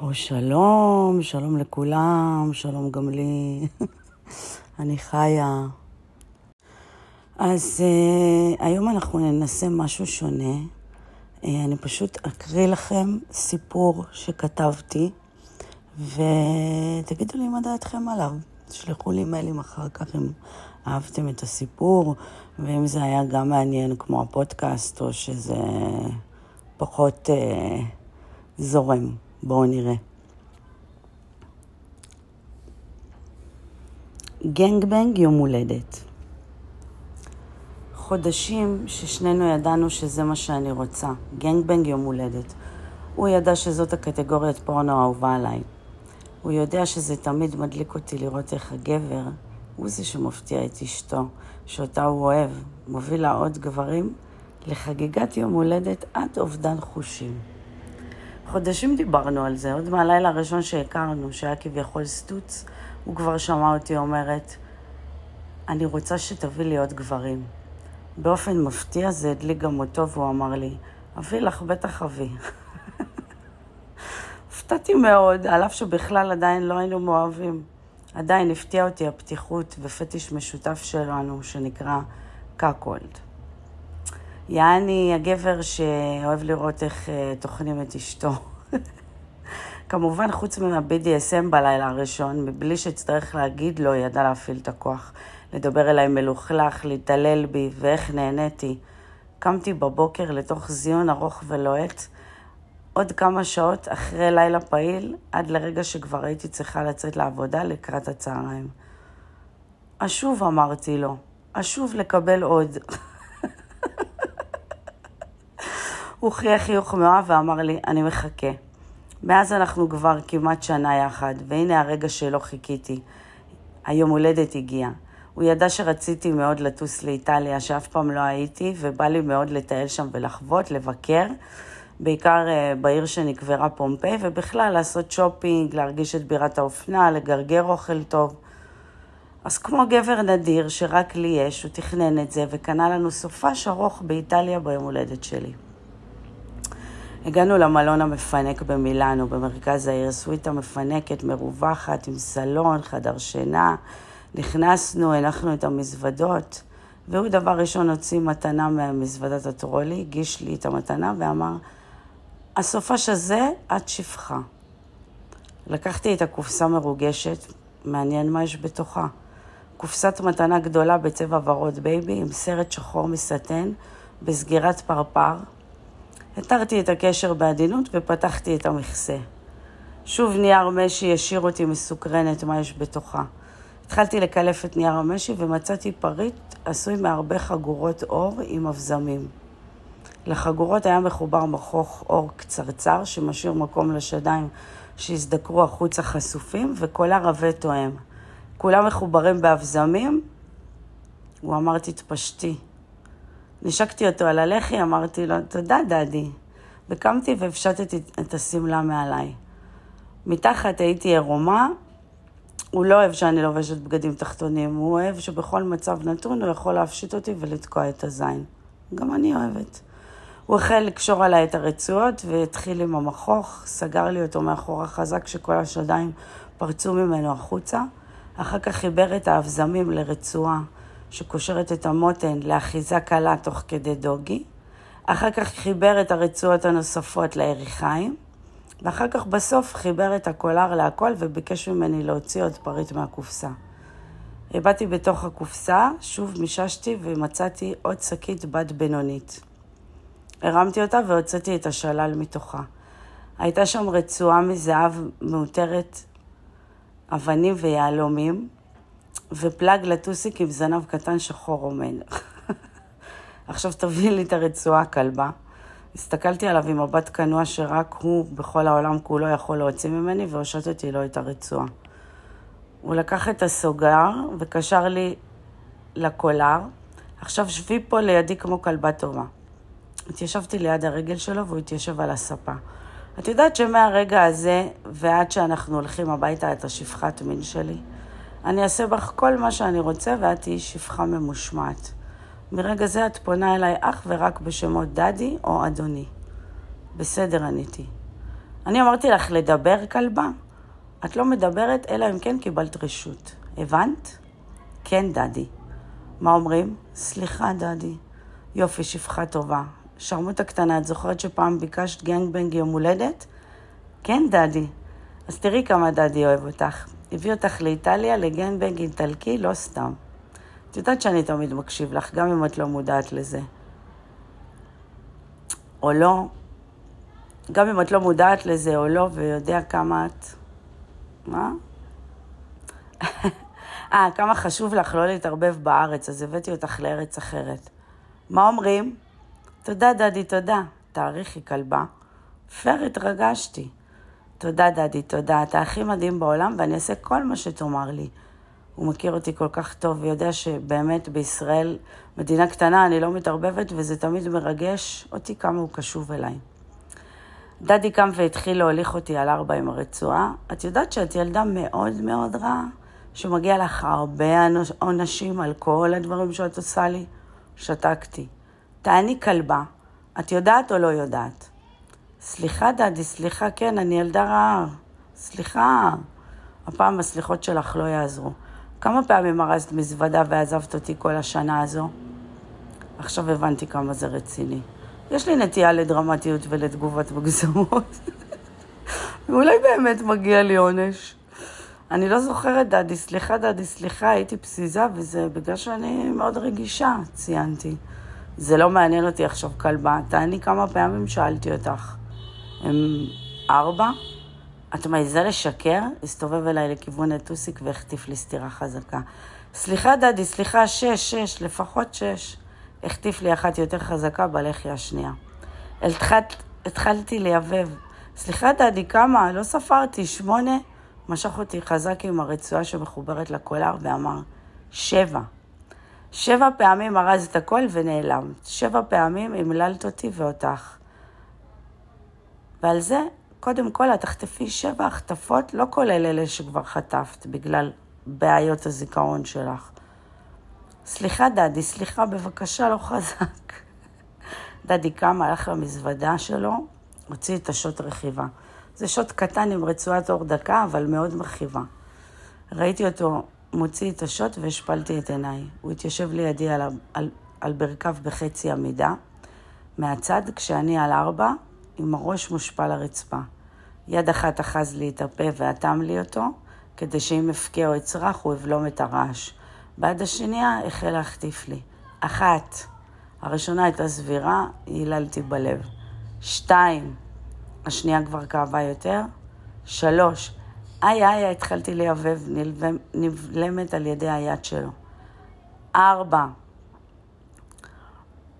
או שלום, שלום לכולם, שלום גם לי. אני חיה. אז uh, היום אנחנו ננסה משהו שונה. Uh, אני פשוט אקריא לכם סיפור שכתבתי, ותגידו לי מה דעתכם עליו. תשלחו לי מיילים אחר כך אם אהבתם את הסיפור, ואם זה היה גם מעניין כמו הפודקאסט, או שזה פחות uh, זורם. בואו נראה. גנגבנג יום הולדת. חודשים ששנינו ידענו שזה מה שאני רוצה. גנגבנג יום הולדת. הוא ידע שזאת הקטגוריית פורנו האהובה עליי. הוא יודע שזה תמיד מדליק אותי לראות איך הגבר הוא זה שמפתיע את אשתו, שאותה הוא אוהב, מוביל לה עוד גברים לחגיגת יום הולדת עד אובדן חושים. חודשים דיברנו על זה, עוד מהלילה הראשון שהכרנו, שהיה כביכול סטוץ, הוא כבר שמע אותי אומרת, אני רוצה שתביא לי עוד גברים. באופן מפתיע זה הדליק גם אותו, והוא אמר לי, אביא לך, בטח אביא. הופתעתי מאוד, על אף שבכלל עדיין לא היינו מאוהבים. עדיין הפתיע אותי הפתיחות ופטיש משותף שלנו, שנקרא cuckold. יעני הגבר שאוהב לראות איך אה, טוחנים את אשתו. כמובן, חוץ מה-BDSM בלילה הראשון, מבלי שאצטרך להגיד לו, היא ידעה להפעיל את הכוח. לדבר אליי מלוכלך, להתעלל בי, ואיך נהניתי. קמתי בבוקר לתוך זיון ארוך ולוהט, עוד כמה שעות אחרי לילה פעיל, עד לרגע שכבר הייתי צריכה לצאת לעבודה לקראת הצהריים. אשוב, אמרתי לו, אשוב לקבל עוד. הוא חייך חיוך מאוהב ואמר לי, אני מחכה. מאז אנחנו כבר כמעט שנה יחד, והנה הרגע שלא חיכיתי. היום הולדת הגיע. הוא ידע שרציתי מאוד לטוס לאיטליה, שאף פעם לא הייתי, ובא לי מאוד לטייל שם ולחוות, לבקר, בעיקר uh, בעיר שנקברה פומפיי, ובכלל לעשות שופינג, להרגיש את בירת האופנה, לגרגר אוכל טוב. אז כמו גבר נדיר שרק לי יש, הוא תכנן את זה וקנה לנו סופש ארוך באיטליה ביום הולדת שלי. הגענו למלון המפנק במילאנו, במרכז העיר, סוויטה מפנקת, מרווחת, עם סלון, חדר שינה. נכנסנו, הנחנו את המזוודות, והוא דבר ראשון הוציא מתנה ממזוודת הטרולי, הגיש לי את המתנה ואמר, הסופש הזה, את שפחה. לקחתי את הקופסה מרוגשת, מעניין מה יש בתוכה. קופסת מתנה גדולה בצבע ורוד בייבי עם סרט שחור מסטן בסגירת פרפר, התרתי את הקשר בעדינות ופתחתי את המכסה. שוב נייר משי השאיר אותי מסוקרנת מה יש בתוכה. התחלתי לקלף את נייר המשי ומצאתי פריט עשוי מהרבה חגורות עור עם אבזמים. לחגורות היה מחובר מחוך עור קצרצר שמשאיר מקום לשדיים שהזדקרו החוצה חשופים וקולה רבה תואם. כולם מחוברים באבזמים? הוא אמר תתפשטי. נשקתי אותו על הלחי, אמרתי לו, תודה, דדי. וקמתי והפשטתי את השמלה מעליי. מתחת הייתי עירומה, הוא לא אוהב שאני לובשת בגדים תחתונים, הוא אוהב שבכל מצב נתון הוא יכול להפשיט אותי ולתקוע את הזין. גם אני אוהבת. הוא החל לקשור עליי את הרצועות והתחיל עם המכוך, סגר לי אותו מאחורה חזק שכל השדיים פרצו ממנו החוצה. אחר כך חיבר את האבזמים לרצועה. שקושרת את המותן לאחיזה קלה תוך כדי דוגי, אחר כך חיבר את הרצועות הנוספות ליריחיים, ואחר כך בסוף חיבר את הקולר להכל וביקש ממני להוציא עוד פריט מהקופסה. הבאתי בתוך הקופסה, שוב מיששתי ומצאתי עוד שקית בת בינונית. הרמתי אותה והוצאתי את השלל מתוכה. הייתה שם רצועה מזהב מאותרת אבנים ויהלומים, ופלאג לטוסיק עם זנב קטן שחור עומד. עכשיו תביא לי את הרצועה הכלבה. הסתכלתי עליו עם מבט כנוע שרק הוא בכל העולם כולו יכול להוציא ממני, והושטתי לו את הרצועה. הוא לקח את הסוגר וקשר לי לקולר. עכשיו שבי פה לידי כמו כלבה טובה. התיישבתי ליד הרגל שלו והוא התיישב על הספה. את יודעת שמהרגע הזה ועד שאנחנו הולכים הביתה את השפחת מין שלי? אני אעשה בך כל מה שאני רוצה ואת תהיי שפחה ממושמעת. מרגע זה את פונה אליי אך ורק בשמות דדי או אדוני. בסדר, עניתי. אני אמרתי לך לדבר, כלבה? את לא מדברת, אלא אם כן קיבלת רשות. הבנת? כן, דדי. מה אומרים? סליחה, דדי. יופי, שפחה טובה. שרמוטה קטנה, את זוכרת שפעם ביקשת גנגבנג יום הולדת? כן, דדי. אז תראי כמה דדי אוהב אותך. הביא אותך לאיטליה לגנגבנג איטלקי, לא סתם. את יודעת שאני תמיד מקשיב לך, גם אם את לא מודעת לזה. או לא, גם אם את לא מודעת לזה או לא, ויודע כמה את... מה? אה, כמה חשוב לך לא להתערבב בארץ, אז הבאתי אותך לארץ אחרת. מה אומרים? תודה, דדי, תודה. תאריכי, כלבה. פייר, התרגשתי. תודה, דדי, תודה. אתה הכי מדהים בעולם, ואני אעשה כל מה שתאמר לי. הוא מכיר אותי כל כך טוב ויודע שבאמת בישראל, מדינה קטנה, אני לא מתערבבת, וזה תמיד מרגש אותי כמה הוא קשוב אליי. דדי קם והתחיל להוליך אותי על ארבע עם הרצועה. את יודעת שאת ילדה מאוד מאוד רעה, שמגיע לך הרבה עונשים על כל הדברים שאת עושה לי? שתקתי. תעני כלבה, את יודעת או לא יודעת? סליחה, דדי, סליחה, כן, אני ילדה רעה. סליחה. הפעם הסליחות שלך לא יעזרו. כמה פעמים ארזת מזוודה ועזבת אותי כל השנה הזו? עכשיו הבנתי כמה זה רציני. יש לי נטייה לדרמטיות ולתגובות מגזמות. ואולי באמת מגיע לי עונש. אני לא זוכרת, דדי, סליחה, דדי, סליחה, הייתי פזיזה, וזה בגלל שאני מאוד רגישה, ציינתי. זה לא מעניין אותי עכשיו, כלבה. תעני כמה פעמים שאלתי אותך. הם ארבע? את מעיזה לשקר? הסתובב אליי לכיוון הטוסיק והחטיף לי סטירה חזקה. סליחה, דדי, סליחה, שש, שש, לפחות שש. החטיף לי אחת יותר חזקה בלחי השנייה. התחלת, התחלתי לייבב. סליחה, דדי, כמה? לא ספרתי, שמונה? משך אותי חזק עם הרצועה שמחוברת לקולר ואמר, שבע. שבע פעמים ארז את הכל ונעלמת. שבע פעמים המללת אותי ואותך. ועל זה, קודם כל, את תחטפי שבע החטפות, לא כולל אלה שכבר חטפת, בגלל בעיות הזיכרון שלך. סליחה, דדי, סליחה, בבקשה, לא חזק. דדי קם, הלך למזוודה שלו, הוציא את השוט רכיבה. זה שוט קטן עם רצועת אור דקה, אבל מאוד מכאיבה. ראיתי אותו מוציא את השוט והשפלתי את עיניי. הוא התיישב לידי על, על, על ברכיו בחצי עמידה, מהצד, כשאני על ארבע, עם הראש מושפע לרצפה. יד אחת אחז לי את הפה ואטם לי אותו, כדי שאם אבכה או אצרח הוא אבלום את הרעש. ביד השנייה החל להחטיף לי. אחת. הראשונה הייתה סבירה, היללתי בלב. שתיים. השנייה כבר כאבה יותר. שלוש. איי איי, התחלתי לייבב, נבלמת על ידי היד שלו. ארבע.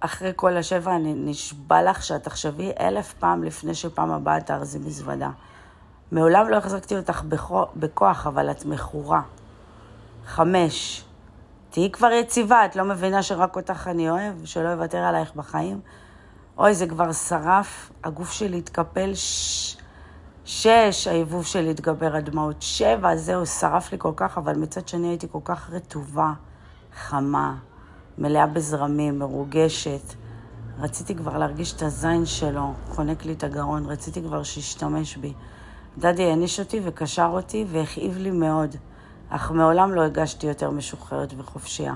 אחרי כל השבע אני נשבע לך שאת תחשבי אלף פעם לפני שפעם הבאה תארזי מזוודה. מעולם לא החזקתי אותך בכוח, אבל את מכורה. חמש. תהיי כבר יציבה, את לא מבינה שרק אותך אני אוהב, שלא אוותר עלייך בחיים? אוי, זה כבר שרף, הגוף שלי התקפל, ש... שש, היבוב שלי התגבר הדמעות, שבע, זהו, שרף לי כל כך, אבל מצד שני הייתי כל כך רטובה, חמה, מלאה בזרמים, מרוגשת. רציתי כבר להרגיש את הזין שלו, חונק לי את הגרון, רציתי כבר שישתמש בי. Daddy העניש אותי וקשר אותי והכאיב לי מאוד. אך מעולם לא הרגשתי יותר משוחררת וחופשייה.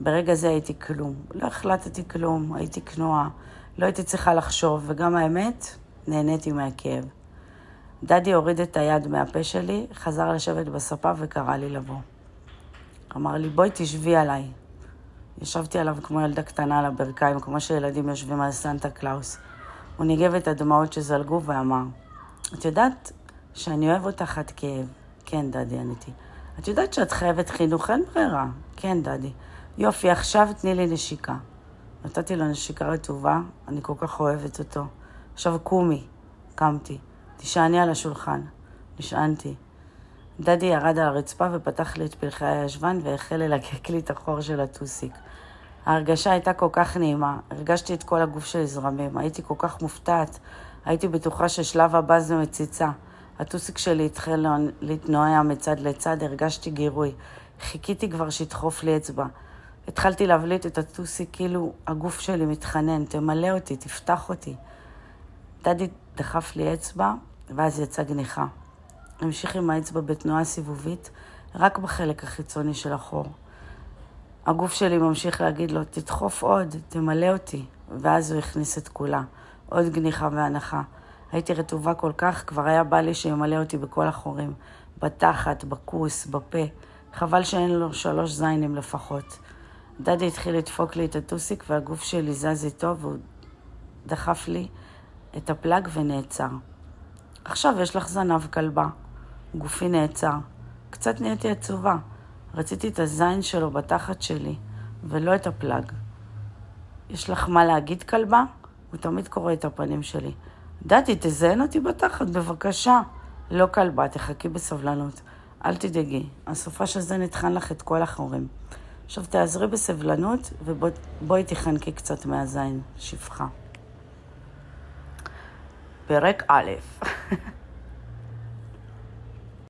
ברגע זה הייתי כלום. לא החלטתי כלום, הייתי כנועה. לא הייתי צריכה לחשוב, וגם האמת, נהניתי מהכאב. Daddy הוריד את היד מהפה שלי, חזר לשבת בספה וקרא לי לבוא. אמר לי, בואי תשבי עליי. ישבתי עליו כמו ילדה קטנה על הברכיים, כמו שילדים יושבים על סנטה קלאוס. הוא ניגב את הדמעות שזלגו ואמר, את יודעת שאני אוהב אותך עד כאב. כן, דדי, עניתי. את יודעת שאת חייבת חינוך, אין ברירה. כן, דדי. יופי, עכשיו תני לי נשיקה. נתתי לו נשיקה רטובה, אני כל כך אוהבת אותו. עכשיו קומי. קמתי. תשעני על השולחן. נשענתי. דדי ירד על הרצפה ופתח לי את פלחי הישבן והחל ללקק לי את החור של הטוסיק. ההרגשה הייתה כל כך נעימה, הרגשתי את כל הגוף שלי זרמים, הייתי כל כך מופתעת, הייתי בטוחה ששלב הבא זה מציצה. הטוסיק שלי התחיל להתנועע מצד לצד, הרגשתי גירוי. חיכיתי כבר שידחוף לי אצבע. התחלתי להבליט את הטוסיק כאילו הגוף שלי מתחנן, תמלא אותי, תפתח אותי. דדי דחף לי אצבע, ואז יצא גניחה. המשיך עם האצבע בתנועה סיבובית, רק בחלק החיצוני של החור. הגוף שלי ממשיך להגיד לו, תדחוף עוד, תמלא אותי. ואז הוא הכניס את כולה. עוד גניחה והנחה. הייתי רטובה כל כך, כבר היה בא לי שימלא אותי בכל החורים. בתחת, בכוס, בפה. חבל שאין לו שלוש זיינים לפחות. דדי התחיל לדפוק לי את הטוסיק והגוף שלי זז איתו והוא דחף לי את הפלאג ונעצר. עכשיו יש לך זנב כלבה. גופי נעצר. קצת נהייתי עצובה. רציתי את הזין שלו בתחת שלי, ולא את הפלאג. יש לך מה להגיד, כלבה? הוא תמיד קורא את הפנים שלי. דדי, תזיין אותי בתחת, בבקשה. לא כלבה, תחכי בסבלנות. אל תדאגי, הסופש הזה נטחן לך את כל החורים. עכשיו תעזרי בסבלנות ובואי תחנקי קצת מהזין, שפחה. פרק א'